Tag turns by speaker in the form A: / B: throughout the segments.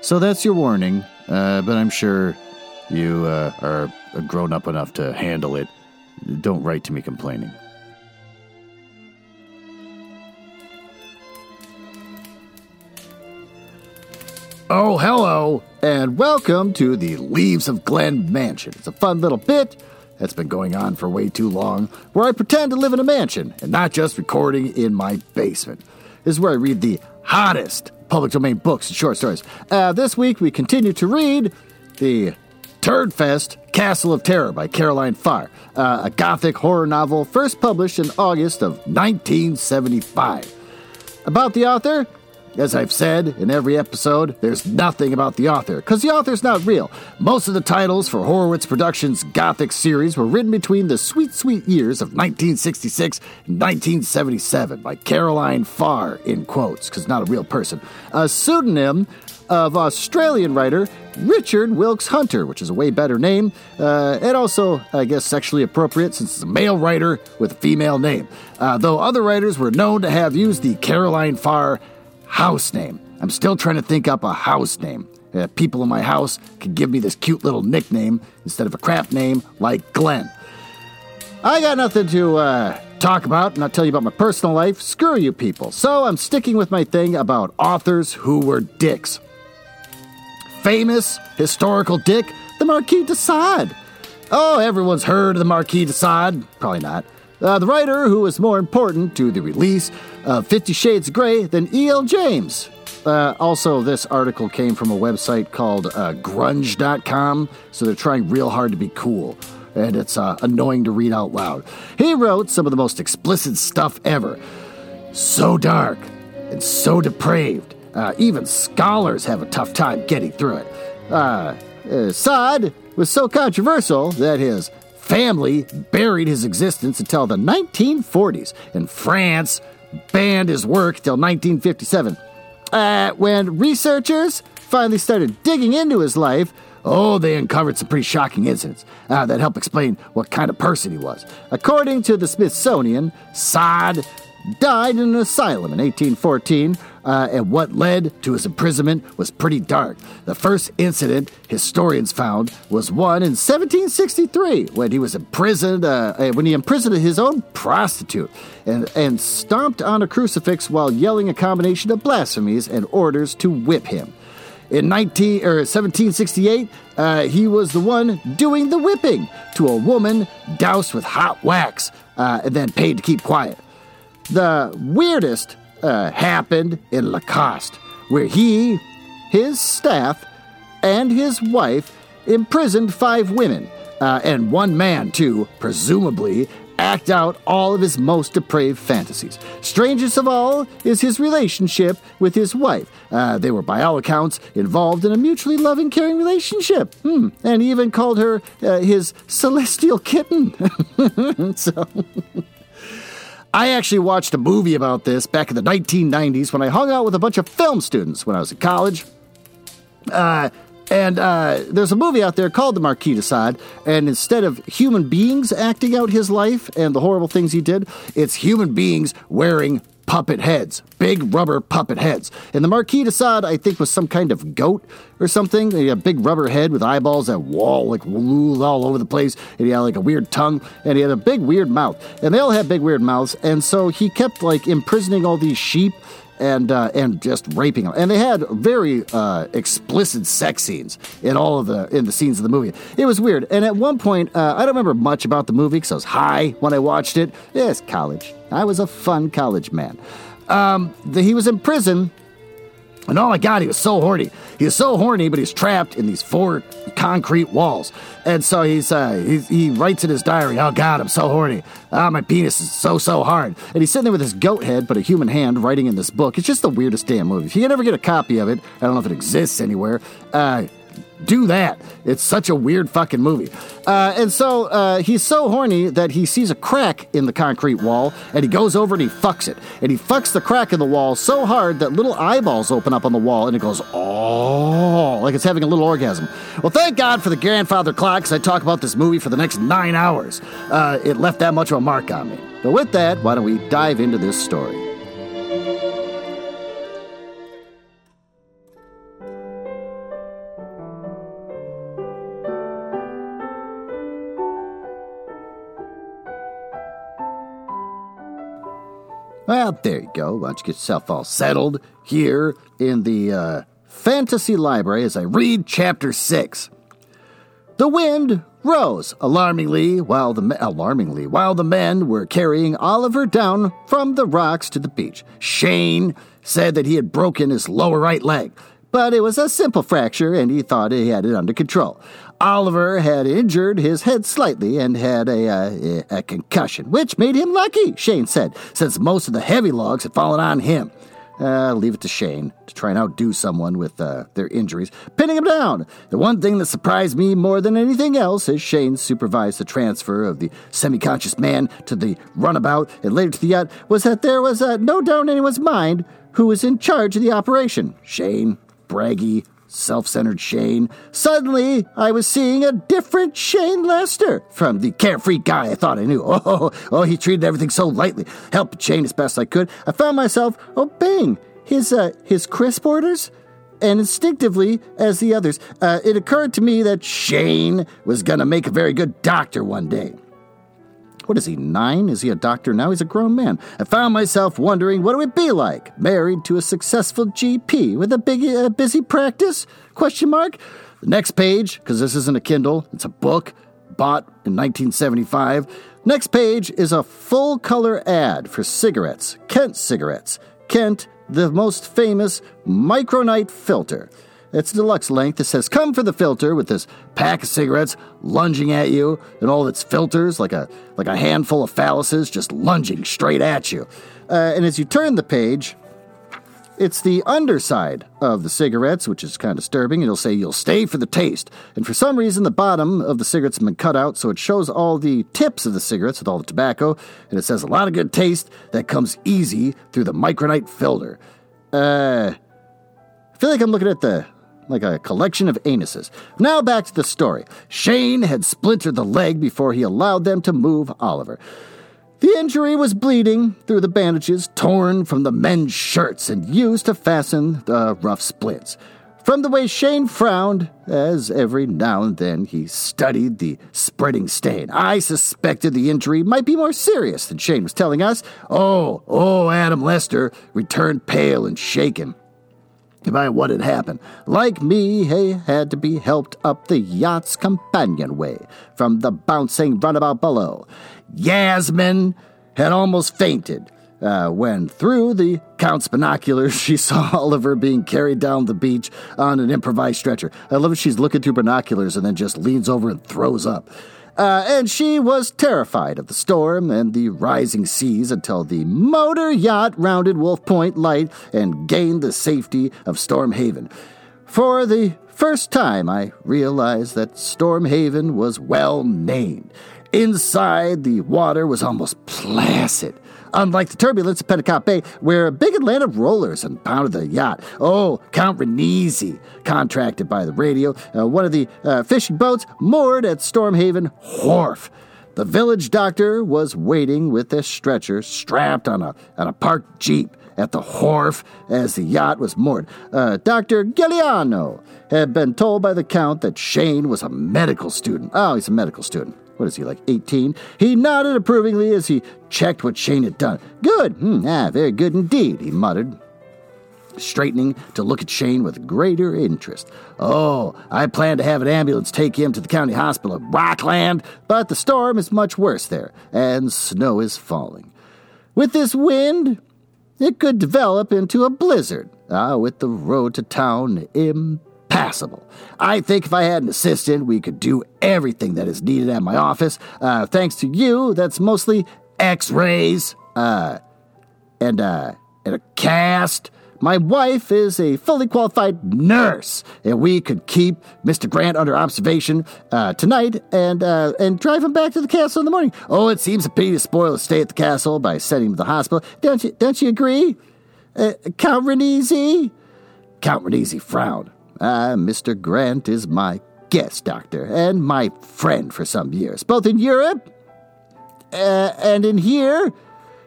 A: So that's your warning, uh, but I'm sure you uh, are grown up enough to handle it. Don't write to me complaining. Oh, hello, and welcome to the Leaves of Glen Mansion. It's a fun little bit that's been going on for way too long where I pretend to live in a mansion and not just recording in my basement. This is where I read the hottest public domain books and short stories. Uh, this week we continue to read the Turd Fest Castle of Terror by Caroline Farr, uh, a gothic horror novel first published in August of 1975. About the author, as I've said in every episode, there's nothing about the author, because the author's not real. Most of the titles for Horowitz Productions' Gothic series were written between the sweet, sweet years of 1966 and 1977 by Caroline Farr, in quotes, because not a real person. A pseudonym of Australian writer Richard Wilkes Hunter, which is a way better name, uh, and also, I guess, sexually appropriate since it's a male writer with a female name. Uh, though other writers were known to have used the Caroline Farr house name. I'm still trying to think up a house name. Uh, people in my house could give me this cute little nickname instead of a crap name like Glenn. I got nothing to uh, talk about, not tell you about my personal life. Screw you people. So I'm sticking with my thing about authors who were dicks. Famous historical dick, the Marquis de Sade. Oh, everyone's heard of the Marquis de Sade. Probably not. Uh, the writer who was more important to the release of Fifty Shades of Grey than E.L. James. Uh, also, this article came from a website called uh, grunge.com, so they're trying real hard to be cool, and it's uh, annoying to read out loud. He wrote some of the most explicit stuff ever. So dark and so depraved, uh, even scholars have a tough time getting through it. Uh, uh, was so controversial that his family buried his existence until the 1940s, and France banned his work till 1957. Uh, when researchers finally started digging into his life, oh, they uncovered some pretty shocking incidents uh, that help explain what kind of person he was. According to the Smithsonian, Sade died in an asylum in 1814, uh, and what led to his imprisonment was pretty dark. The first incident historians found was one in 1763 when he was imprisoned, uh, uh, when he imprisoned his own prostitute and, and stomped on a crucifix while yelling a combination of blasphemies and orders to whip him. In 19, or 1768, uh, he was the one doing the whipping to a woman doused with hot wax uh, and then paid to keep quiet. The weirdest uh, happened in Lacoste, where he, his staff, and his wife imprisoned five women, uh, and one man, to, presumably, act out all of his most depraved fantasies. Strangest of all is his relationship with his wife. Uh, they were, by all accounts, involved in a mutually loving, caring relationship. Hmm. And he even called her uh, his celestial kitten. so. I actually watched a movie about this back in the 1990s when I hung out with a bunch of film students when I was in college. Uh, and uh, there's a movie out there called The Marquis de Sade, and instead of human beings acting out his life and the horrible things he did, it's human beings wearing puppet heads, big rubber puppet heads. And the Marquis de Sade, I think, was some kind of goat or something. He had a big rubber head with eyeballs that wall like wool all over the place, and he had like a weird tongue, and he had a big weird mouth. And they all had big weird mouths, and so he kept like imprisoning all these sheep and uh, and just raping them. And they had very uh, explicit sex scenes in all of the in the scenes of the movie. It was weird. And at one point, uh, I don't remember much about the movie because I was high when I watched it. Yes, college. I was a fun college man. Um, the, he was in prison. And oh my God, he was so horny. He was so horny, but he's trapped in these four concrete walls. And so he's, uh, he, he writes in his diary, Oh God, I'm so horny. Ah, my penis is so, so hard. And he's sitting there with his goat head, but a human hand writing in this book. It's just the weirdest damn movie. If you can ever get a copy of it, I don't know if it exists anywhere. Uh, do that. It's such a weird fucking movie. Uh, and so uh, he's so horny that he sees a crack in the concrete wall and he goes over and he fucks it. And he fucks the crack in the wall so hard that little eyeballs open up on the wall and it goes, oh, like it's having a little orgasm. Well, thank God for the grandfather clock because I talk about this movie for the next nine hours. Uh, it left that much of a mark on me. But with that, why don't we dive into this story? Well, there you go. Why don't you get yourself all settled here in the uh, fantasy library as I read chapter six. The wind rose alarmingly while the alarmingly while the men were carrying Oliver down from the rocks to the beach. Shane said that he had broken his lower right leg, but it was a simple fracture and he thought he had it under control. Oliver had injured his head slightly and had a, uh, a concussion, which made him lucky, Shane said, since most of the heavy logs had fallen on him. Uh, leave it to Shane to try and outdo someone with uh, their injuries, pinning him down. The one thing that surprised me more than anything else as Shane supervised the transfer of the semi conscious man to the runabout and later to the yacht was that there was uh, no doubt in anyone's mind who was in charge of the operation. Shane, braggy, self centered Shane. Suddenly, I was seeing a different Shane Lester from the carefree guy I thought I knew. Oh, oh, he treated everything so lightly, helped Shane as best I could. I found myself obeying his, uh, his crisp orders. And instinctively, as the others, uh, it occurred to me that Shane was going to make a very good doctor one day. What is he, nine? Is he a doctor now? He's a grown man. I found myself wondering what it would be like, married to a successful GP with a big, uh, busy practice? Question mark. The next page, because this isn't a Kindle, it's a book bought in 1975. Next page is a full color ad for cigarettes, Kent cigarettes. Kent, the most famous micronite filter. It's deluxe length. It says, Come for the filter with this pack of cigarettes lunging at you and all its filters like a, like a handful of phalluses just lunging straight at you. Uh, and as you turn the page, it's the underside of the cigarettes, which is kind of disturbing. It'll say you'll stay for the taste. And for some reason, the bottom of the cigarettes have been cut out, so it shows all the tips of the cigarettes with all the tobacco. And it says a lot of good taste that comes easy through the micronite filter. Uh, I feel like I'm looking at the like a collection of anuses. Now back to the story. Shane had splintered the leg before he allowed them to move Oliver. The injury was bleeding through the bandages torn from the men's shirts and used to fasten the rough splints. From the way Shane frowned, as every now and then he studied the spreading stain, I suspected the injury might be more serious than Shane was telling us. Oh, oh, Adam Lester returned pale and shaken by what had happened. Like me, he had to be helped up the yacht's companionway from the bouncing runabout below. Yasmin had almost fainted. Uh, when through the Count's binoculars, she saw Oliver being carried down the beach on an improvised stretcher. I love it. She's looking through binoculars and then just leans over and throws up. Uh, and she was terrified of the storm and the rising seas until the motor yacht rounded Wolf Point light and gained the safety of Storm Haven. For the first time, I realized that Storm Haven was well named. Inside, the water was almost placid unlike the turbulence of Pentecost Bay, where big Atlantic rollers impounded the yacht. Oh, Count Renisi, contracted by the radio, uh, one of the uh, fishing boats moored at Stormhaven Wharf. The village doctor was waiting with a stretcher strapped on a, on a parked jeep at the wharf as the yacht was moored. Uh, Dr. Giuliano had been told by the Count that Shane was a medical student. Oh, he's a medical student what is he, like 18? He nodded approvingly as he checked what Shane had done. Good, hmm, ah, very good indeed, he muttered, straightening to look at Shane with greater interest. Oh, I plan to have an ambulance take him to the county hospital at Rockland, but the storm is much worse there, and snow is falling. With this wind, it could develop into a blizzard. Ah, with the road to town impassable. I think if I had an assistant, we could do everything that is needed at my office. Uh, thanks to you, that's mostly x rays uh, and, uh, and a cast. My wife is a fully qualified nurse, and we could keep Mr. Grant under observation uh, tonight and uh, and drive him back to the castle in the morning. Oh, it seems a pity to spoil a stay at the castle by sending him to the hospital. Don't you? Don't you agree, uh, Count Renesi? Count Renesi frowned. Uh, Mr. Grant is my guest doctor and my friend for some years, both in Europe uh, and in here.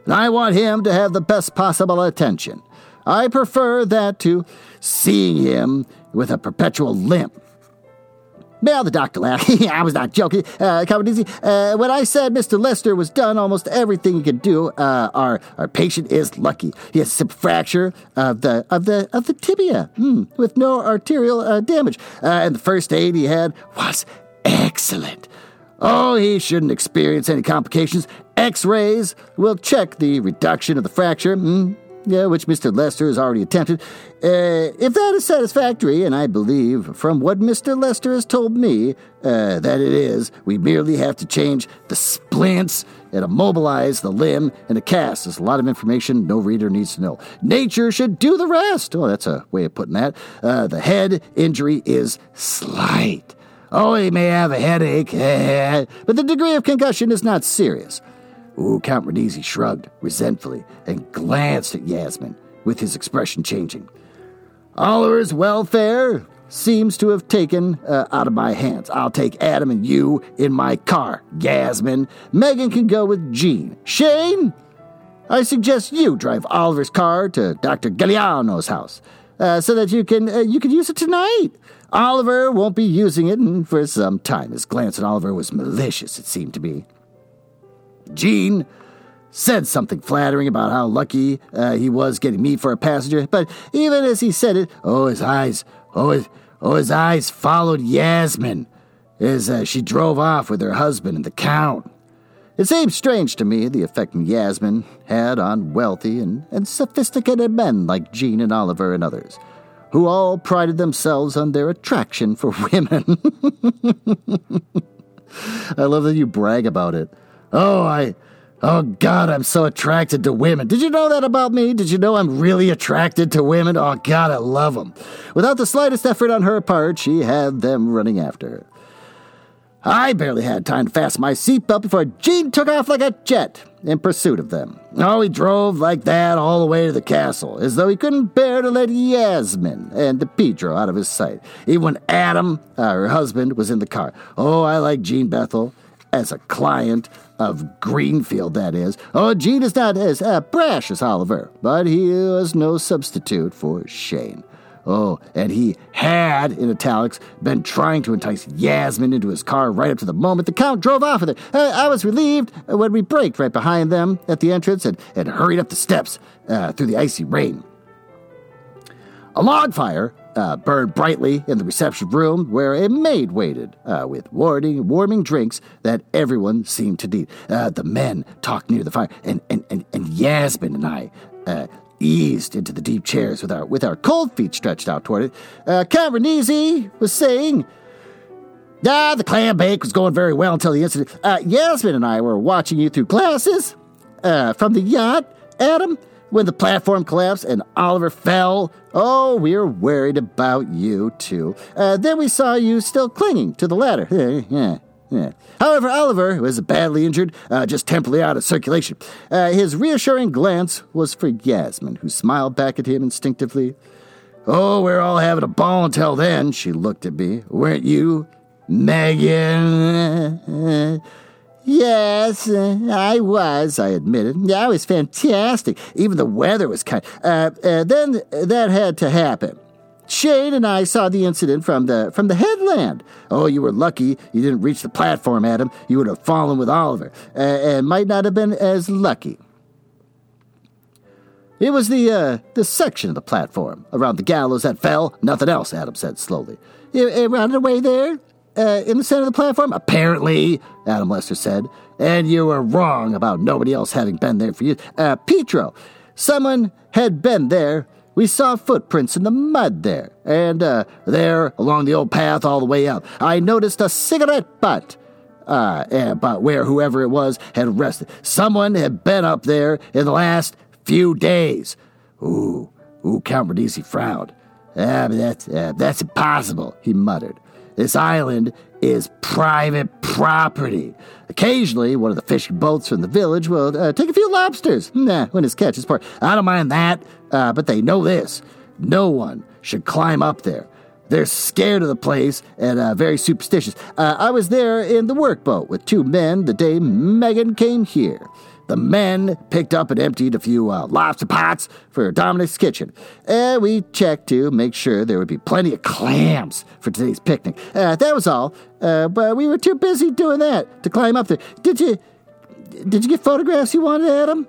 A: And I want him to have the best possible attention. I prefer that to seeing him with a perpetual limp. Well, the doctor laughed. I was not joking. Uh, easy. Uh, when I said Mr. Lester was done almost everything he could do, uh, our our patient is lucky. He has a fracture of the of the of the tibia, hmm, with no arterial uh, damage. Uh, and the first aid he had was excellent. Oh, he shouldn't experience any complications. X-rays will check the reduction of the fracture. Hmm, which Mr. Lester has already attempted. Uh, if that is satisfactory, and I believe from what Mr. Lester has told me uh, that it is, we merely have to change the splints and immobilize the limb and a cast. There's a lot of information no reader needs to know. Nature should do the rest. Oh, that's a way of putting that. Uh, the head injury is slight. Oh, he may have a headache, but the degree of concussion is not serious. Ooh, Count Renesi shrugged resentfully and glanced at Yasmin, with his expression changing. Oliver's welfare seems to have taken uh, out of my hands. I'll take Adam and you in my car. Yasmin, Megan can go with Jean. Shane, I suggest you drive Oliver's car to Dr. Galliano's house uh, so that you can uh, you can use it tonight. Oliver won't be using it for some time. His glance at Oliver was malicious, it seemed to be. Jean said something flattering about how lucky uh, he was getting me for a passenger, but even as he said it, oh, his eyes, oh, his, oh, his eyes followed Yasmin as uh, she drove off with her husband and the Count. It seemed strange to me the effect Yasmin had on wealthy and, and sophisticated men like Jean and Oliver and others, who all prided themselves on their attraction for women. I love that you brag about it. Oh, I. Oh, God, I'm so attracted to women. Did you know that about me? Did you know I'm really attracted to women? Oh, God, I love them. Without the slightest effort on her part, she had them running after her. I barely had time to fasten my seatbelt before Jean took off like a jet in pursuit of them. Oh, he drove like that all the way to the castle, as though he couldn't bear to let Yasmin and Pedro out of his sight, even when Adam, uh, her husband, was in the car. Oh, I like Jean Bethel as a client of Greenfield, that is. Oh, Jean is not as uh, brash as Oliver, but he was no substitute for Shane. Oh, and he had, in italics, been trying to entice Yasmin into his car right up to the moment the Count drove off with it. Uh, I was relieved when we braked right behind them at the entrance and, and hurried up the steps uh, through the icy rain. A log fire uh, burned brightly in the reception room where a maid waited uh, with warming, warming drinks that everyone seemed to need. Uh, the men talked near the fire, and, and, and, and Yasmin and I uh, eased into the deep chairs with our, with our cold feet stretched out toward it. Uh, was saying, Ah, the clam bake was going very well until the incident. Uh, Yasmin and I were watching you through glasses uh, from the yacht. Adam, when the platform collapsed and Oliver fell, oh, we were worried about you too. Uh, then we saw you still clinging to the ladder. yeah, yeah. However, Oliver was badly injured, uh, just temporarily out of circulation. Uh, his reassuring glance was for Yasmin, who smiled back at him instinctively. Oh, we're all having a ball until then, she looked at me. Weren't you, Megan? Yes, I was, I admitted. Yeah, it was fantastic. Even the weather was kind. Uh, uh, then that had to happen. Shane and I saw the incident from the from the headland. Oh, you were lucky you didn't reach the platform, Adam. You would have fallen with Oliver, uh, and might not have been as lucky. It was the uh, the section of the platform around the gallows that fell. Nothing else, Adam said slowly. Around the way there, uh, in the center of the platform? Apparently, Adam Lester said. And you were wrong about nobody else having been there for you. Uh, Pietro, someone had been there We saw footprints in the mud there, and uh, there, along the old path all the way up, I noticed a cigarette butt. Uh, about where whoever it was had rested. Someone had been up there in the last few days. Ooh, ooh, Count Renizi frowned. Ah, but that's, uh, that's impossible, he muttered. This island is private property. Occasionally, one of the fishing boats from the village will uh, take a few lobsters nah, when his catch is part. I don't mind that, uh, but they know this. No one should climb up there. They're scared of the place and uh, very superstitious. Uh, I was there in the workboat with two men the day Megan came here. The men picked up and emptied a few uh, lobster pots for Dominic's kitchen. And we checked to make sure there would be plenty of clams for today's picnic. Uh, that was all. Uh, but we were too busy doing that to climb up there. Did you? Did you get photographs you wanted, Adam?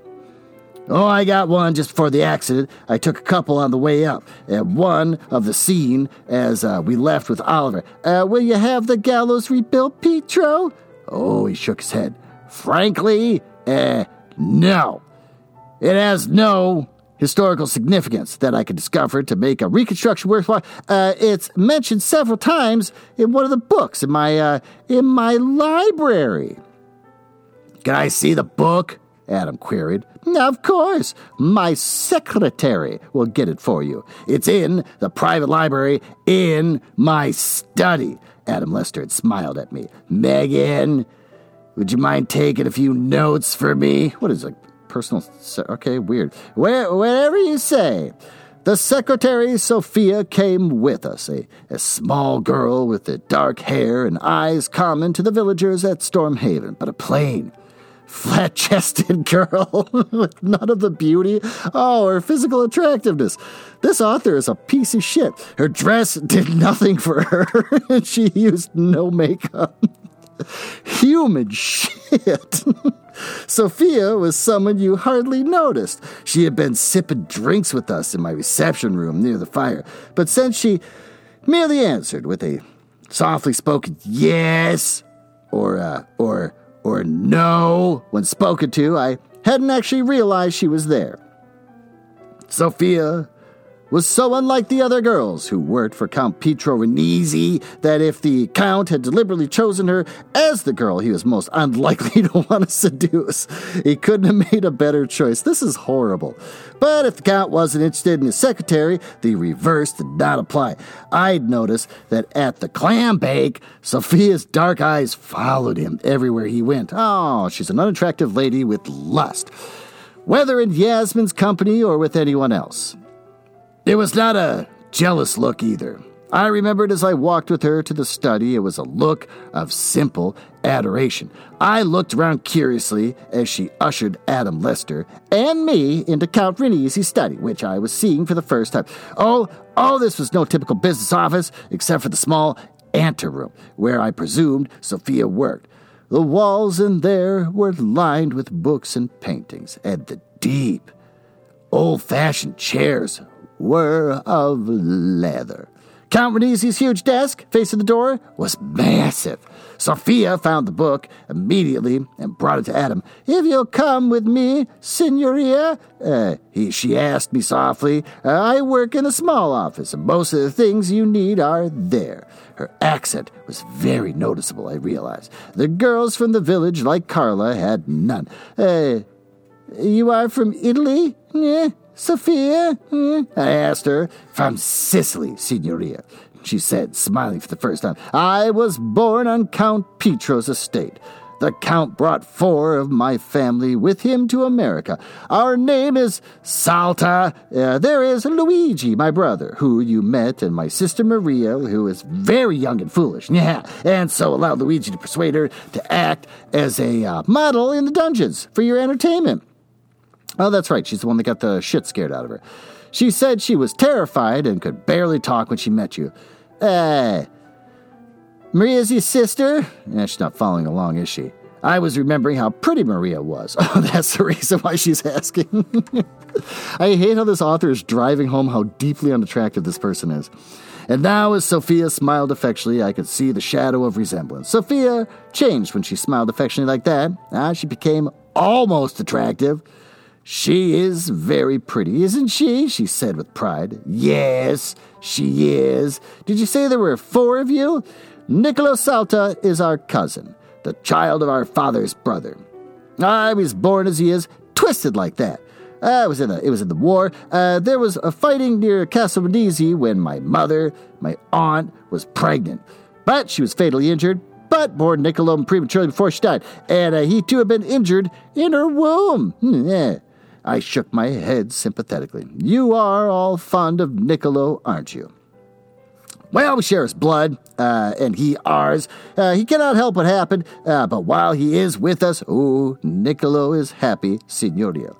A: Oh, I got one just before the accident. I took a couple on the way up, and one of the scene as uh, we left with Oliver. Uh, will you have the gallows rebuilt, Pietro? Oh, he shook his head. Frankly, uh, no. It has no historical significance that I could discover to make a reconstruction worthwhile. Uh, it's mentioned several times in one of the books in my uh, in my library. Can I see the book? Adam queried. Of course. My secretary will get it for you. It's in the private library in my study. Adam Lester had smiled at me. Megan, would you mind taking a few notes for me? What is a personal. Se- okay, weird. Where, wherever you say. The secretary, Sophia, came with us, a, a small girl with the dark hair and eyes common to the villagers at Stormhaven, but a plain, flat chested girl with none of the beauty, oh, or physical attractiveness. This author is a piece of shit. Her dress did nothing for her, and she used no makeup. Human shit. Sophia was someone you hardly noticed. She had been sipping drinks with us in my reception room near the fire, but since she merely answered with a softly spoken yes or uh, or or no when spoken to, I hadn't actually realized she was there. Sophia was so unlike the other girls who worked for Count Pietro Renizi that if the Count had deliberately chosen her as the girl he was most unlikely to want to seduce, he couldn't have made a better choice. This is horrible. But if the Count wasn't interested in his secretary, the reverse did not apply. I'd noticed that at the clam bake, Sophia's dark eyes followed him everywhere he went. Oh, she's an unattractive lady with lust. Whether in Yasmin's company or with anyone else. It was not a jealous look either. I remembered as I walked with her to the study, it was a look of simple adoration. I looked around curiously as she ushered Adam Lester and me into Count Renizi's study, which I was seeing for the first time. Oh, oh, this was no typical business office, except for the small anteroom, where I presumed Sophia worked. The walls in there were lined with books and paintings, and the deep, old fashioned chairs were of leather. Count Renizi's huge desk facing the door was massive. Sophia found the book immediately and brought it to Adam. If you'll come with me, Signoria, uh, he, she asked me softly. Uh, I work in a small office, and most of the things you need are there. Her accent was very noticeable, I realized. The girls from the village, like Carla, had none. Uh, you are from Italy? Yeah. Sophia? Hmm? I asked her. From Sicily, Signoria, she said, smiling for the first time. I was born on Count Pietro's estate. The Count brought four of my family with him to America. Our name is Salta. Uh, there is Luigi, my brother, who you met, and my sister Maria, who is very young and foolish. Yeah, and so allowed Luigi to persuade her to act as a uh, model in the dungeons for your entertainment. Oh, that's right. She's the one that got the shit scared out of her. She said she was terrified and could barely talk when she met you. Eh. Maria's your sister? Yeah, she's not following along, is she? I was remembering how pretty Maria was. Oh, that's the reason why she's asking. I hate how this author is driving home how deeply unattractive this person is. And now, as Sophia smiled affectionately, I could see the shadow of resemblance. Sophia changed when she smiled affectionately like that. Ah, she became almost attractive. She is very pretty, isn't she? she said with pride. Yes, she is. Did you say there were four of you? Niccolo Salta is our cousin, the child of our father's brother. I was born as he is, twisted like that. Uh, it was in the it was in the war. Uh, there was a fighting near Castle Medici when my mother, my aunt, was pregnant, but she was fatally injured. But born Niccolo prematurely before she died, and uh, he too had been injured in her womb. Hmm, yeah. I shook my head sympathetically. You are all fond of Niccolo, aren't you? Well, we share his blood, uh, and he ours. Uh, he cannot help what happened, uh, but while he is with us, oh, Niccolo is happy, Signoria.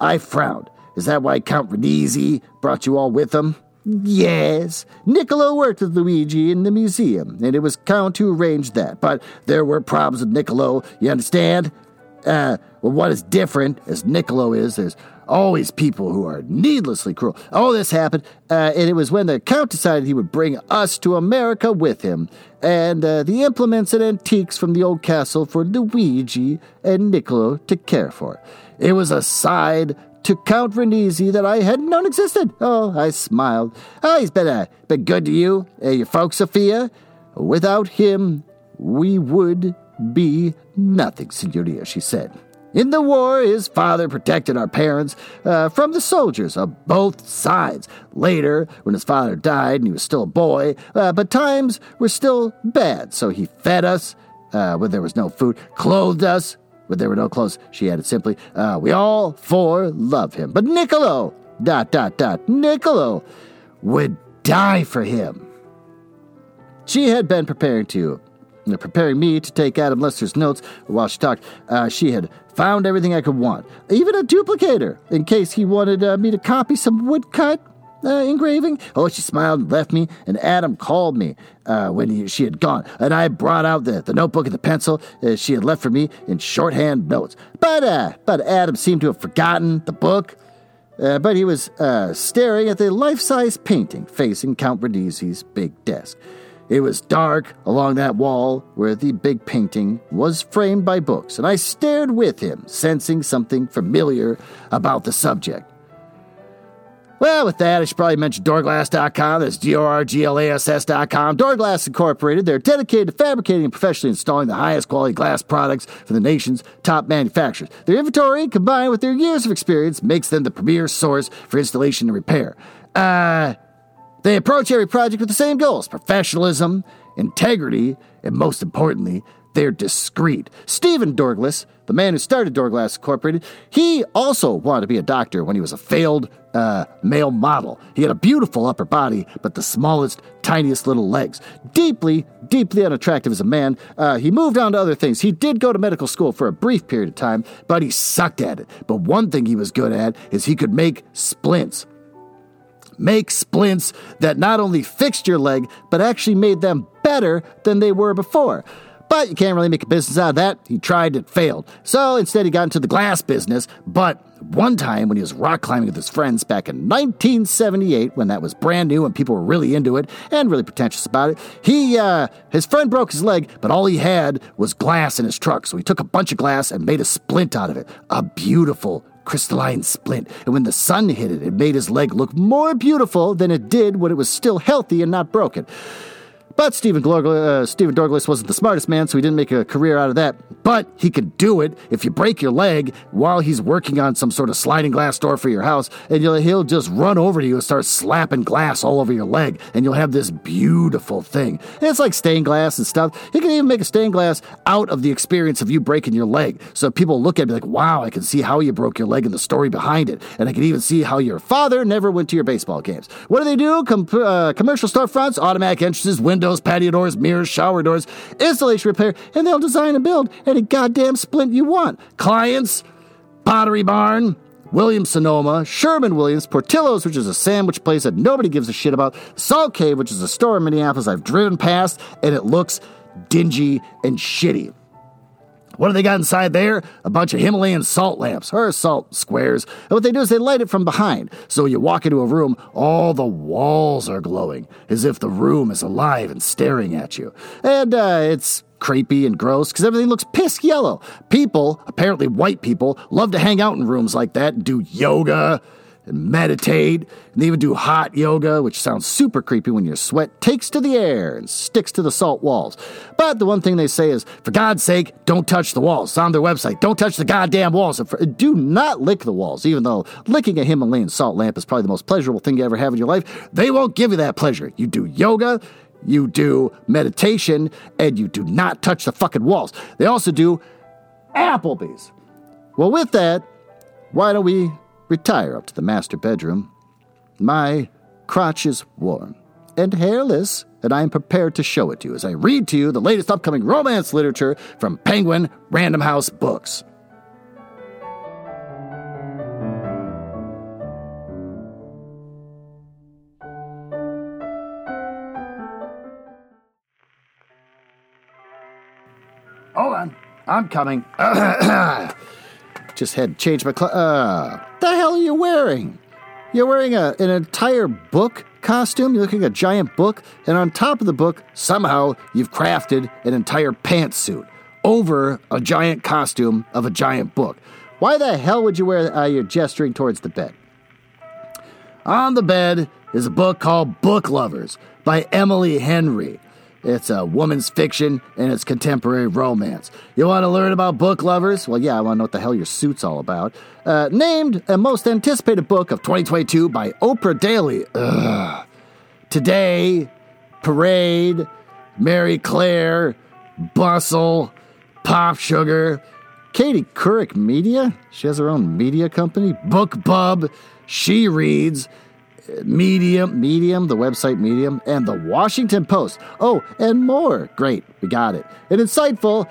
A: I frowned. Is that why Count Renizzi brought you all with him? Yes. Niccolo worked with Luigi in the museum, and it was Count who arranged that. But there were problems with Niccolo, you understand? Uh, well, what is different, as Niccolo is, there's always people who are needlessly cruel. All this happened, uh, and it was when the Count decided he would bring us to America with him, and uh, the implements and antiques from the old castle for Luigi and Niccolo to care for. It was a side to Count Renizzi that I hadn't known existed. Oh, I smiled. Oh, he's been, uh, been good to you, uh, your folks, Sophia. Without him, we would be nothing, Signoria, she said. In the war, his father protected our parents uh, from the soldiers of both sides. Later, when his father died and he was still a boy, uh, but times were still bad, so he fed us uh, when there was no food, clothed us when there were no clothes. She added simply, uh, We all four love him. But Niccolo, dot, dot, dot, Niccolo would die for him. She had been preparing to preparing me to take Adam Lester's notes while she talked. Uh, she had found everything I could want, even a duplicator, in case he wanted uh, me to copy some woodcut uh, engraving. Oh, she smiled and left me, and Adam called me uh, when he, she had gone, and I brought out the, the notebook and the pencil uh, she had left for me in shorthand notes. But, uh, but Adam seemed to have forgotten the book. Uh, but he was uh, staring at the life size painting facing Count Renizzi's big desk. It was dark along that wall where the big painting was framed by books, and I stared with him, sensing something familiar about the subject. Well, with that, I should probably mention Dorglass.com. That's D O R G L A S S.com. Dorglass Incorporated. They're dedicated to fabricating and professionally installing the highest quality glass products for the nation's top manufacturers. Their inventory, combined with their years of experience, makes them the premier source for installation and repair. Uh, they approach every project with the same goals professionalism, integrity, and most importantly, they're discreet. Stephen Dorglass, the man who started Dorglass Incorporated, he also wanted to be a doctor when he was a failed uh, male model. He had a beautiful upper body, but the smallest, tiniest little legs. Deeply, deeply unattractive as a man. Uh, he moved on to other things. He did go to medical school for a brief period of time, but he sucked at it. But one thing he was good at is he could make splints make splints that not only fixed your leg, but actually made them better than they were before. But you can't really make a business out of that. He tried, it failed. So instead, he got into the glass business. But one time, when he was rock climbing with his friends back in 1978, when that was brand new and people were really into it and really pretentious about it, he, uh, his friend broke his leg, but all he had was glass in his truck. So he took a bunch of glass and made a splint out of it. A beautiful, crystalline splint, and when the sun hit it, it made his leg look more beautiful than it did when it was still healthy and not broken. But Stephen, Glorgl- uh, Stephen Dorglass wasn't the smartest man, so he didn't make a career out of that. But he could do it if you break your leg while he's working on some sort of sliding glass door for your house, and he'll just run over to you and start slapping glass all over your leg, and you'll have this beautiful thing. And it's like stained glass and stuff. He can even make a stained glass out of the experience of you breaking your leg. So people look at me like, wow, I can see how you broke your leg and the story behind it. And I can even see how your father never went to your baseball games. What do they do? Com- uh, commercial storefronts, automatic entrances, windows windows, patio doors, mirrors, shower doors, installation repair, and they'll design and build any goddamn splint you want. Clients, Pottery Barn, Williams Sonoma, Sherman Williams, Portillo's, which is a sandwich place that nobody gives a shit about, Salt Cave, which is a store in Minneapolis I've driven past, and it looks dingy and shitty. What do they got inside there? A bunch of Himalayan salt lamps, or salt squares. And what they do is they light it from behind. So you walk into a room, all the walls are glowing, as if the room is alive and staring at you. And uh, it's creepy and gross because everything looks piss yellow. People, apparently white people, love to hang out in rooms like that and do yoga and meditate, and even do hot yoga, which sounds super creepy when your sweat takes to the air and sticks to the salt walls. But the one thing they say is, for God's sake, don't touch the walls. It's on their website. Don't touch the goddamn walls. Do not lick the walls, even though licking a Himalayan salt lamp is probably the most pleasurable thing you ever have in your life. They won't give you that pleasure. You do yoga, you do meditation, and you do not touch the fucking walls. They also do Applebee's. Well, with that, why don't we retire up to the master bedroom. My crotch is warm and hairless, and I am prepared to show it to you as I read to you the latest upcoming romance literature from Penguin Random House Books. Hold on, I'm coming. Just had to change my clothes. Uh, the hell are you wearing? You're wearing a, an entire book costume. You're looking at a giant book, and on top of the book, somehow you've crafted an entire pantsuit over a giant costume of a giant book. Why the hell would you wear? Uh, you're gesturing towards the bed. On the bed is a book called Book Lovers by Emily Henry. It's a woman's fiction and it's contemporary romance. You want to learn about book lovers? Well, yeah, I want to know what the hell your suit's all about. Uh, named a most anticipated book of 2022 by Oprah Daily. Ugh. Today, Parade, Marie Claire, Bustle, Pop Sugar, Katie Couric Media. She has her own media company. BookBub, She Reads. Medium, Medium, the website Medium, and the Washington Post. Oh, and more. Great, we got it. An insightful,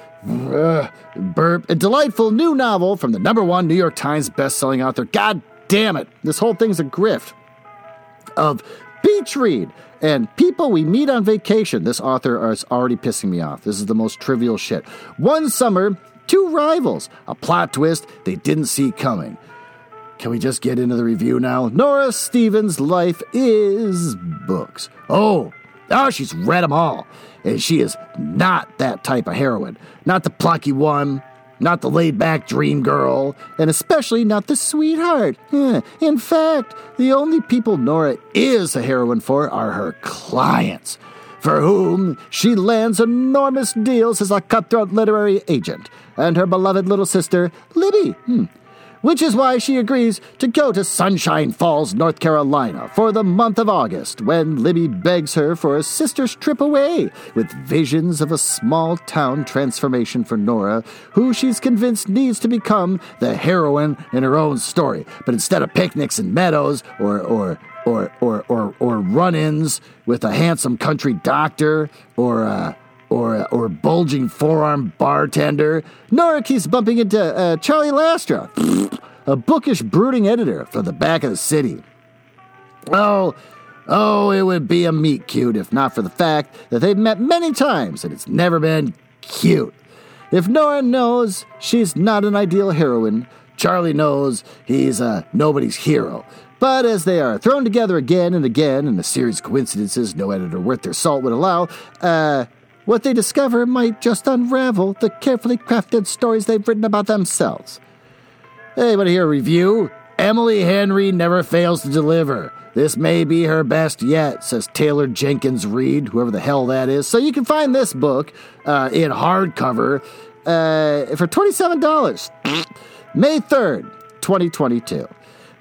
A: uh, burp, a delightful new novel from the number one New York Times best-selling author. God damn it, this whole thing's a grift. Of beach read and people we meet on vacation. This author is already pissing me off. This is the most trivial shit. One summer, two rivals, a plot twist they didn't see coming. Can we just get into the review now? Nora Stevens' life is books. Oh, oh, she's read them all. And she is not that type of heroine. Not the plucky one, not the laid back dream girl, and especially not the sweetheart. In fact, the only people Nora is a heroine for are her clients, for whom she lands enormous deals as a cutthroat literary agent, and her beloved little sister, Libby. Hmm which is why she agrees to go to Sunshine Falls, North Carolina for the month of August when Libby begs her for a sister's trip away with visions of a small town transformation for Nora, who she's convinced needs to become the heroine in her own story. But instead of picnics and meadows or, or, or, or, or, or run ins with a handsome country doctor or, uh, or or bulging forearm bartender. Nora keeps bumping into uh, Charlie Lastra, a bookish, brooding editor from the back of the city. Oh, oh, it would be a meet cute if not for the fact that they've met many times and it's never been cute. If Nora knows she's not an ideal heroine, Charlie knows he's a nobody's hero. But as they are thrown together again and again in a series of coincidences no editor worth their salt would allow, uh, what they discover might just unravel the carefully crafted stories they've written about themselves. Hey, want to hear a review? Emily Henry never fails to deliver. This may be her best yet, says Taylor Jenkins Reid, whoever the hell that is. So you can find this book uh, in hardcover uh, for $27. May 3rd, 2022.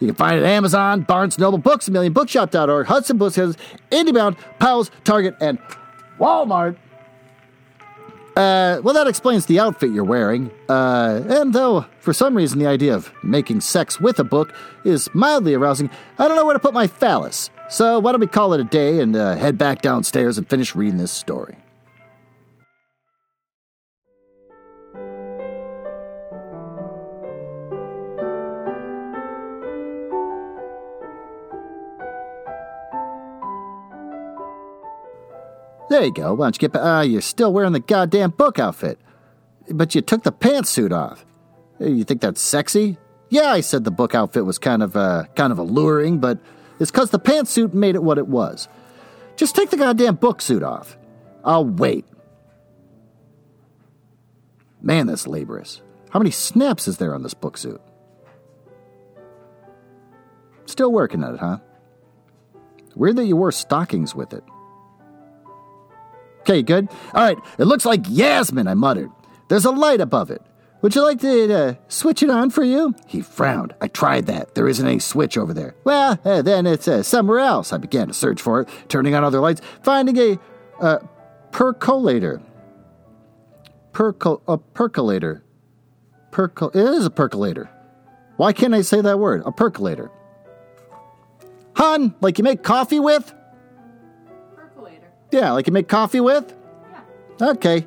A: You can find it at Amazon, Barnes Noble Books, MillionBookshop.org, Hudson Books, IndieBound, Powell's, Target, and Walmart. Uh, well, that explains the outfit you're wearing. Uh, and though, for some reason, the idea of making sex with a book is mildly arousing, I don't know where to put my phallus. So why don't we call it a day and uh, head back downstairs and finish reading this story? There you go. Why don't you get back? Ah, you're still wearing the goddamn book outfit. But you took the pantsuit off. You think that's sexy? Yeah, I said the book outfit was kind of, uh, kind of alluring, but it's because the pantsuit made it what it was. Just take the goddamn book suit off. I'll wait. Man, that's laborious. How many snaps is there on this book suit? Still working at it, huh? Weird that you wore stockings with it. Okay, good. All right, it looks like Yasmin, I muttered. There's a light above it. Would you like to uh, switch it on for you? He frowned. I tried that. There isn't any switch over there. Well, uh, then it's uh, somewhere else. I began to search for it, turning on other lights, finding a uh, percolator. Percol- a percolator. Percol- it is a percolator. Why can't I say that word? A percolator. Hun, like you make coffee with? Yeah, like you make coffee with?
B: Yeah.
A: Okay.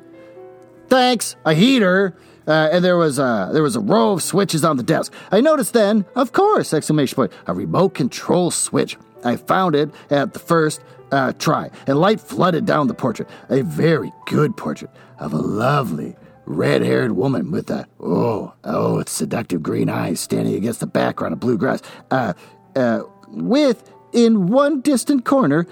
A: Thanks. A heater. Uh, and there was a there was a row of switches on the desk. I noticed then, of course! Exclamation point! A remote control switch. I found it at the first uh, try, and light flooded down the portrait. A very good portrait of a lovely red-haired woman with a oh oh its seductive green eyes standing against the background of blue grass. Uh, uh, with in one distant corner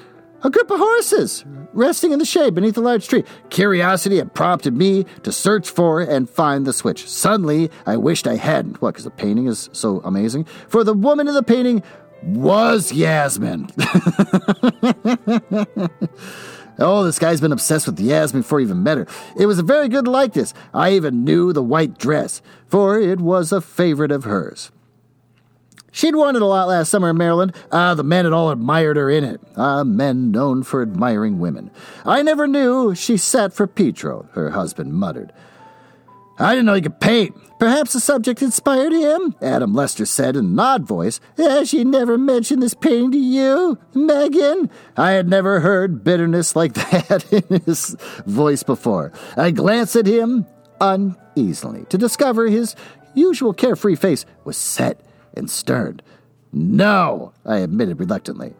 A: a group of horses resting in the shade beneath a large tree. Curiosity had prompted me to search for and find the switch. Suddenly, I wished I hadn't. What, because the painting is so amazing? For the woman in the painting was Yasmin. Oh, this guy's been obsessed with Yasmin before he even met her. It was a very good likeness. I even knew the white dress, for it was a favorite of hers. She'd worn it a lot last summer in Maryland. Ah, the men had all admired her in it. Ah, men known for admiring women. I never knew she sat for Pietro, her husband muttered. I didn't know he could paint. Perhaps the subject inspired him, Adam Lester said in an odd voice. Has she never mentioned this painting to you, Megan? I had never heard bitterness like that in his voice before. I glanced at him uneasily to discover his usual carefree face was set and stern. No, I admitted reluctantly.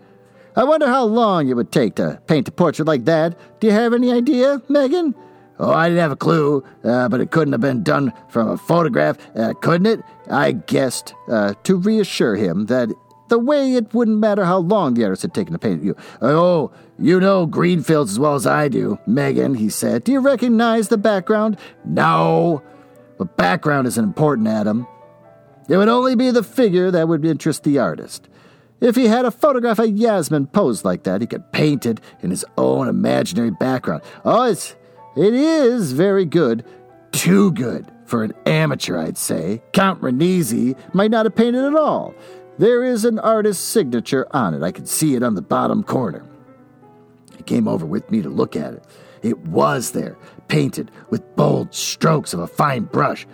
A: I wonder how long it would take to paint a portrait like that. Do you have any idea, Megan? Oh, I didn't have a clue, uh, but it couldn't have been done from a photograph, uh, couldn't it? I guessed uh, to reassure him that the way it wouldn't matter how long the artist had taken to paint you. Oh, you know Greenfields as well as I do, Megan, he said. Do you recognize the background? No. But background isn't important, Adam. It would only be the figure that would interest the artist. If he had a photograph of Yasmin posed like that, he could paint it in his own imaginary background. Oh, it's it is very good. Too good for an amateur, I'd say. Count Ranisi might not have painted it at all. There is an artist's signature on it. I can see it on the bottom corner. He came over with me to look at it. It was there, painted with bold strokes of a fine brush.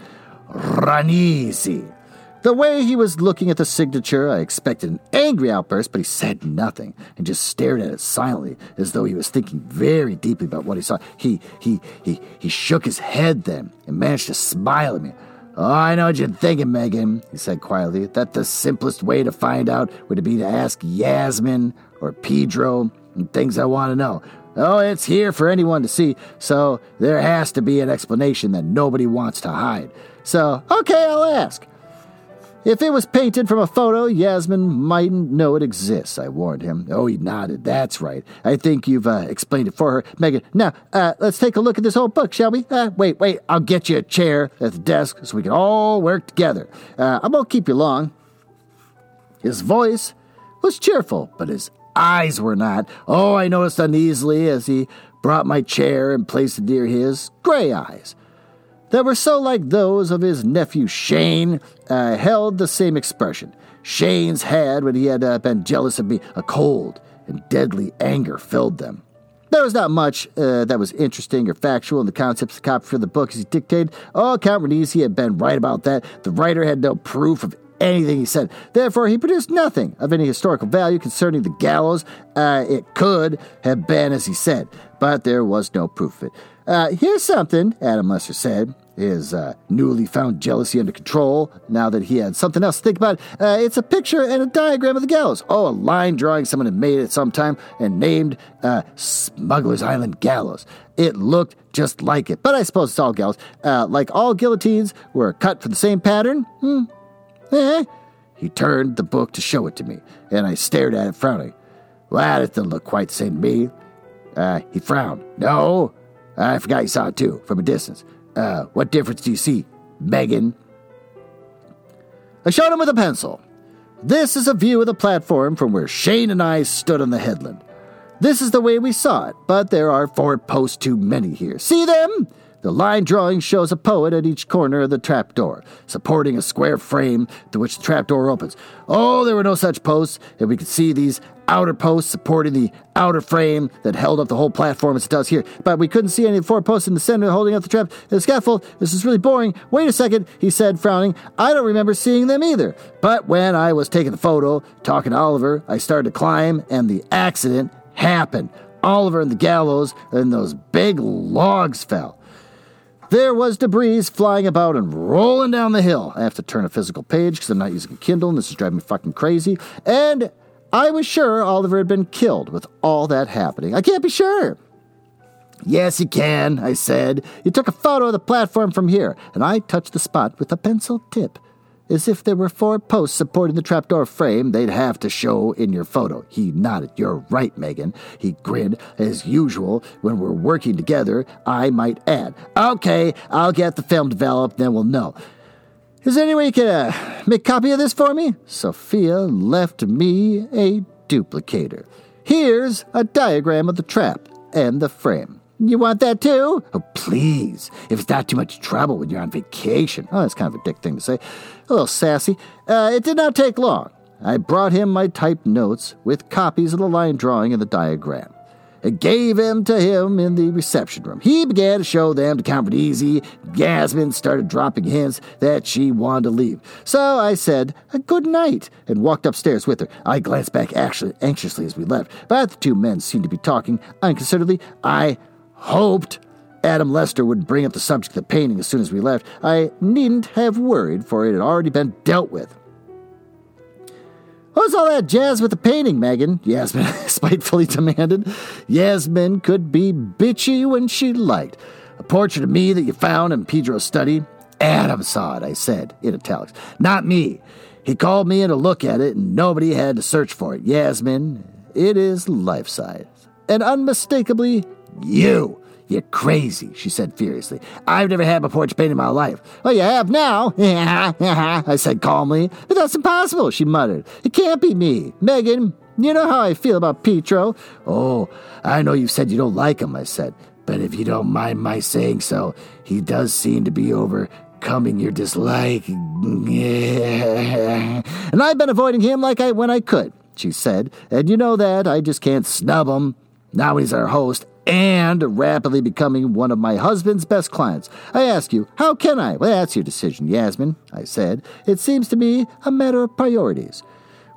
A: Ranisi. The way he was looking at the signature, I expected an angry outburst, but he said nothing and just stared at it silently, as though he was thinking very deeply about what he saw. He he he he shook his head then and managed to smile at me. Oh, I know what you're thinking, Megan, he said quietly, that the simplest way to find out would be to ask Yasmin or Pedro and things I want to know. Oh, it's here for anyone to see, so there has to be an explanation that nobody wants to hide. So, okay, I'll ask. If it was painted from a photo, Yasmin mightn't know it exists, I warned him. Oh, he nodded. That's right. I think you've uh, explained it for her. Megan, now, uh, let's take a look at this whole book, shall we? Uh, wait, wait, I'll get you a chair at the desk so we can all work together. Uh, I won't keep you long. His voice was cheerful, but his eyes were not. Oh, I noticed uneasily as he brought my chair and placed it near his gray eyes that were so like those of his nephew Shane uh, held the same expression. Shane's had when he had uh, been jealous of me. A cold and deadly anger filled them. There was not much uh, that was interesting or factual in the concepts the copy for the book as he dictated. Oh, Count Ranisi had been right about that. The writer had no proof of anything he said. Therefore, he produced nothing of any historical value concerning the gallows. Uh, it could have been as he said, but there was no proof of it. Uh, here's something, Adam Lester said, his uh, newly found jealousy under control now that he had something else to think about. Uh, it's a picture and a diagram of the gallows. Oh, a line drawing someone had made at some time and named uh, Smuggler's Island Gallows. It looked just like it, but I suppose it's all gallows. Uh, like all guillotines were cut for the same pattern. Hmm. Eh. He turned the book to show it to me, and I stared at it, frowning. Well, it didn't look quite the same to me. Uh, he frowned. No, I forgot you saw it too, from a distance. Uh, what difference do you see, Megan? I showed him with a pencil. This is a view of the platform from where Shane and I stood on the headland. This is the way we saw it, but there are four posts too many here. See them? The line drawing shows a poet at each corner of the trapdoor, supporting a square frame to which the trapdoor opens. Oh, there were no such posts, and we could see these outer posts supporting the outer frame that held up the whole platform as it does here. But we couldn't see any of the four posts in the center holding up the trap the scaffold. This is really boring. Wait a second, he said, frowning. I don't remember seeing them either. But when I was taking the photo, talking to Oliver, I started to climb, and the accident happened. Oliver and the gallows and those big logs fell. There was debris flying about and rolling down the hill. I have to turn a physical page because I'm not using a Kindle and this is driving me fucking crazy. And I was sure Oliver had been killed with all that happening. I can't be sure. Yes, you can, I said. You took a photo of the platform from here, and I touched the spot with a pencil tip. As if there were four posts supporting the trapdoor frame, they'd have to show in your photo. He nodded. You're right, Megan. He grinned. As usual, when we're working together, I might add. Okay, I'll get the film developed, then we'll know. Is there any way you can uh, make a copy of this for me? Sophia left me a duplicator. Here's a diagram of the trap and the frame. You want that too? Oh, please. If it's not too much trouble when you're on vacation. Oh, that's kind of a dick thing to say. A little sassy. Uh, it did not take long. I brought him my typed notes with copies of the line drawing and the diagram I gave them to him in the reception room. He began to show them to Count Ranisi. Yasmin started dropping hints that she wanted to leave. So I said, good night, and walked upstairs with her. I glanced back actually anxiously as we left, but the two men seemed to be talking unconcernedly. I hoped Adam Lester would bring up the subject of the painting as soon as we left. I needn't have worried, for it had already been dealt with. What's all that jazz with the painting, Megan? Yasmin spitefully demanded. Yasmin could be bitchy when she liked. A portrait of me that you found in Pedro's study? Adam saw it, I said, in italics. Not me. He called me in to look at it, and nobody had to search for it. Yasmin, it is life size. And unmistakably you. You're crazy, she said furiously. I've never had a portrait painted in my life. Well, you have now, I said calmly. But that's impossible, she muttered. It can't be me. Megan, you know how I feel about Pietro. Oh, I know you've said you don't like him, I said. But if you don't mind my saying so, he does seem to be overcoming your dislike. and I've been avoiding him like I when I could, she said. And you know that, I just can't snub him. Now he's our host and rapidly becoming one of my husband's best clients. I ask you, how can I? Well, that's your decision, Yasmin, I said. It seems to me a matter of priorities.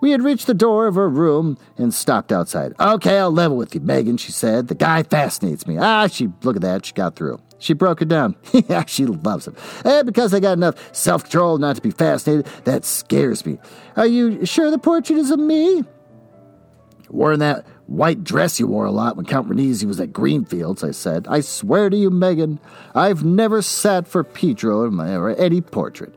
A: We had reached the door of her room and stopped outside. Okay, I'll level with you, Megan, she said. The guy fascinates me. Ah, she, look at that, she got through. She broke it down. yeah, she loves him. And because I got enough self control not to be fascinated, that scares me. Are you sure the portrait is of me? Wearing that white dress you wore a lot when Count Ranisi was at Greenfields, I said. I swear to you, Megan, I've never sat for Pietro my, or any portrait.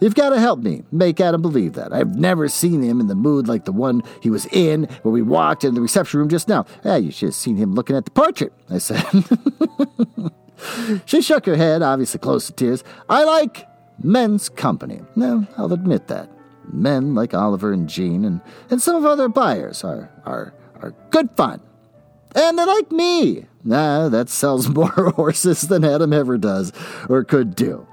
A: You've got to help me make Adam believe that. I've never seen him in the mood like the one he was in when we walked in the reception room just now. Ah, you should have seen him looking at the portrait, I said. she shook her head, obviously close to tears. I like men's company. No, I'll admit that. Men like Oliver and Jean and, and some of other buyers are, are are good fun. And they like me. Nah, that sells more horses than Adam ever does or could do.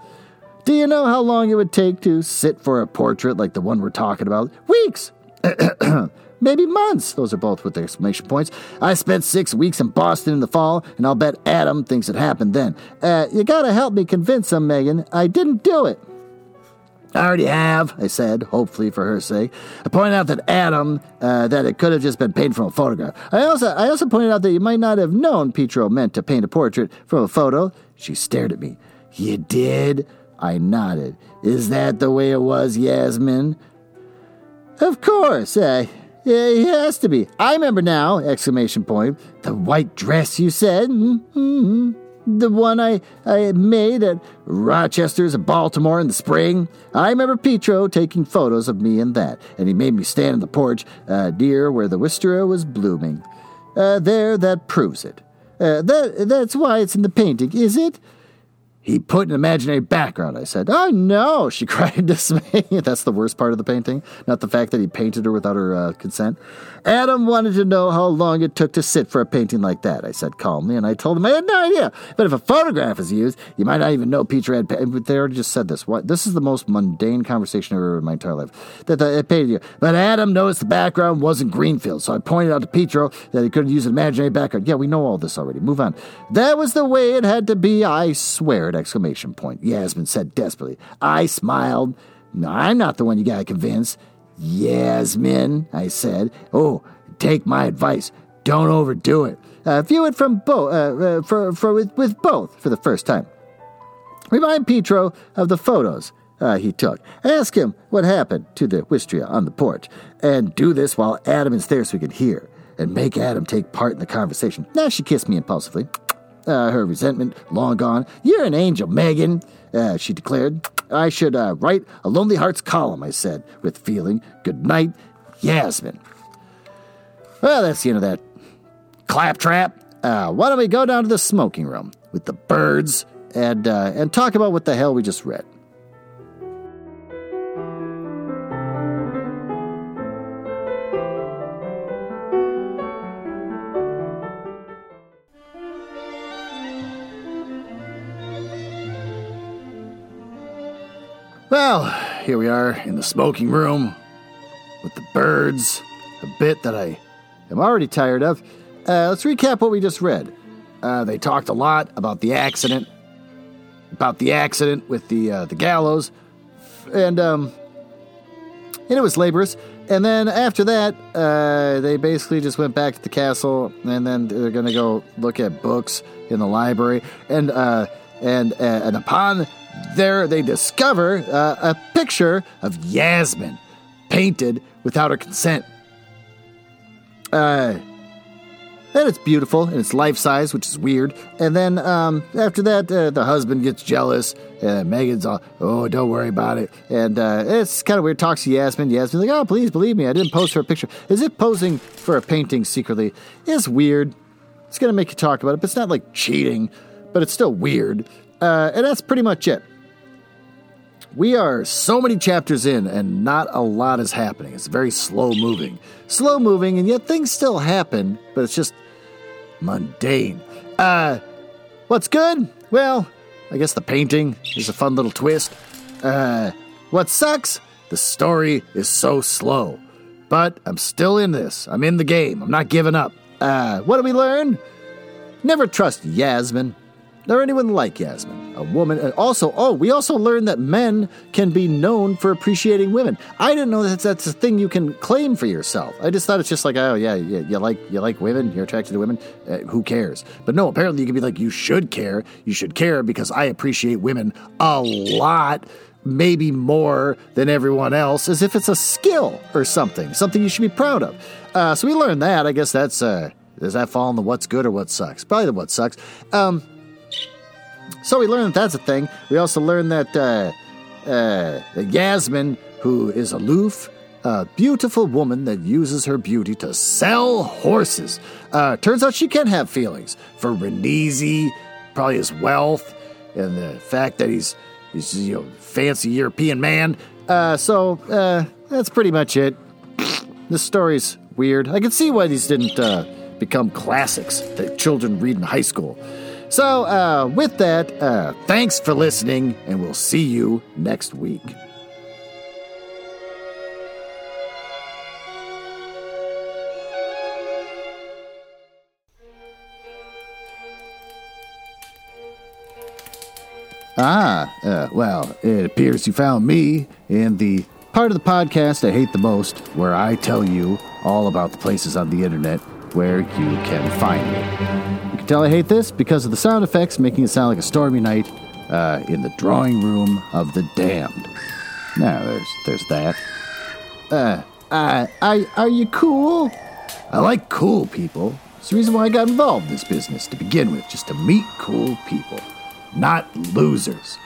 A: Do you know how long it would take to sit for a portrait like the one we're talking about? Weeks! Maybe months. Those are both with exclamation points. I spent six weeks in Boston in the fall, and I'll bet Adam thinks it happened then. Uh, you gotta help me convince him, Megan. I didn't do it. I already have, I said, hopefully for her sake. I pointed out that Adam, uh, that it could have just been painted from a photograph. I also, I also pointed out that you might not have known Pietro meant to paint a portrait from a photo. She stared at me. You did? I nodded. Is that the way it was, Yasmin? Of course. Uh, yeah, he has to be. I remember now! Exclamation point. The white dress, you said? Mm-hmm the one I, I made at Rochester's at Baltimore in the spring. I remember Pietro taking photos of me in that, and he made me stand on the porch uh, near where the wisteria was blooming. Uh, there, that proves it. Uh, that, that's why it's in the painting, is it? He put an imaginary background, I said. Oh no, she cried in dismay. That's the worst part of the painting, not the fact that he painted her without her uh, consent. Adam wanted to know how long it took to sit for a painting like that, I said calmly, and I told him I had no idea. But if a photograph is used, you might not even know Peter had. Pa- they already just said this. What? This is the most mundane conversation I've ever in my entire life. That they painted you. But Adam noticed the background wasn't Greenfield, so I pointed out to Petro that he couldn't use an imaginary background. Yeah, we know all this already. Move on. That was the way it had to be, I swear, exclamation point. Yasmin said desperately. I smiled. No, I'm not the one you gotta convince. Yasmin, I said. Oh, take my advice. Don't overdo it. Uh, view it from both, uh, uh, for, for with, with both for the first time. Remind Petro of the photos uh, he took. Ask him what happened to the Wisteria on the porch. And do this while Adam is there so we can hear. And make Adam take part in the conversation. Now she kissed me impulsively. Uh, her resentment long gone. You're an angel, Megan, uh, she declared. I should uh, write a Lonely Hearts column, I said, with feeling. Good night, Yasmin. Well, that's the end of that claptrap. Uh, why don't we go down to the smoking room with the birds and uh, and talk about what the hell we just read? Well, here we are in the smoking room with the birds, a bit that I am already tired of. Uh, let's recap what we just read. Uh, they talked a lot about the accident, about the accident with the uh, the gallows, and um, and it was laborious. And then after that, uh, they basically just went back to the castle, and then they're to go look at books in the library, and uh, and uh, and upon there they discover uh, a picture of Yasmin painted without her consent. Uh, and it's beautiful and it's life size, which is weird. And then um, after that, uh, the husband gets jealous. And Megan's all, oh, don't worry about it. And uh, it's kind of weird. Talks to Yasmin. Yasmin's like, oh, please believe me, I didn't pose for a picture. Is it posing for a painting secretly? It's weird. It's going to make you talk about it, but it's not like cheating, but it's still weird. Uh, and that's pretty much it. We are so many chapters in, and not a lot is happening. It's very slow moving. Slow moving, and yet things still happen, but it's just mundane. Uh, what's good? Well, I guess the painting is a fun little twist. Uh, what sucks? The story is so slow. But I'm still in this. I'm in the game. I'm not giving up. Uh, what do we learn? Never trust Yasmin or anyone like Yasmin, a woman. And also, oh, we also learned that men can be known for appreciating women. I didn't know that that's a thing you can claim for yourself. I just thought it's just like, oh yeah, yeah you like you like women, you're attracted to women. Uh, who cares? But no, apparently you can be like, you should care. You should care because I appreciate women a lot. Maybe more than everyone else, as if it's a skill or something, something you should be proud of. Uh, so we learned that. I guess that's uh, does that fall in the what's good or what sucks? Probably the what sucks. Um, so we learned that that's a thing. We also learned that uh, uh, Yasmin, who is aloof, a beautiful woman that uses her beauty to sell horses. Uh, turns out she can have feelings for Ranisi, probably his wealth, and the fact that he's he's you know fancy European man. Uh, so uh, that's pretty much it. This story's weird. I can see why these didn't uh, become classics that children read in high school. So, uh, with that, uh, thanks for listening, and we'll see you next week. Ah, uh, well, it appears you found me in the part of the podcast I hate the most, where I tell you all about the places on the internet where you can find me. You can tell I hate this because of the sound effects making it sound like a stormy night uh, in the drawing room of the damned. Now, there's there's that. Uh, uh, I, are you cool? I like cool people. It's the reason why I got involved in this business to begin with, just to meet cool people, not losers.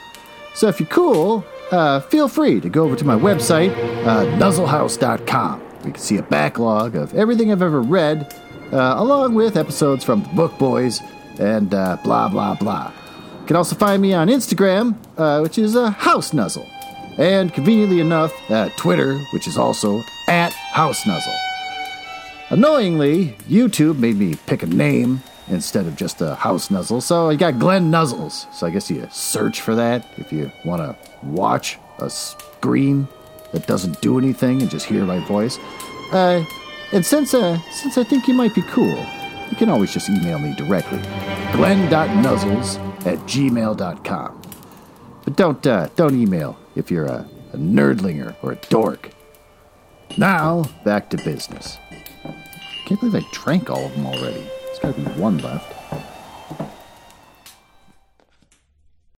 A: So if you're cool, uh, feel free to go over to my website, uh, nuzzlehouse.com. You can see a backlog of everything I've ever read, uh, along with episodes from the Book Boys and uh, blah, blah, blah. You can also find me on Instagram, uh, which is uh, House Nuzzle. And conveniently enough, uh, Twitter, which is also at House Nuzzle. Annoyingly, YouTube made me pick a name instead of just a house nuzzle, so I got Glenn Nuzzles. So I guess you search for that if you want to watch a screen that doesn't do anything and just hear my voice. Uh, and since uh, since I think you might be cool, you can always just email me directly, glenn.nuzzles at gmail.com. But don't uh, don't email if you're a, a nerdlinger or a dork. Now back to business. Can't believe I drank all of them already. There's gotta be one left.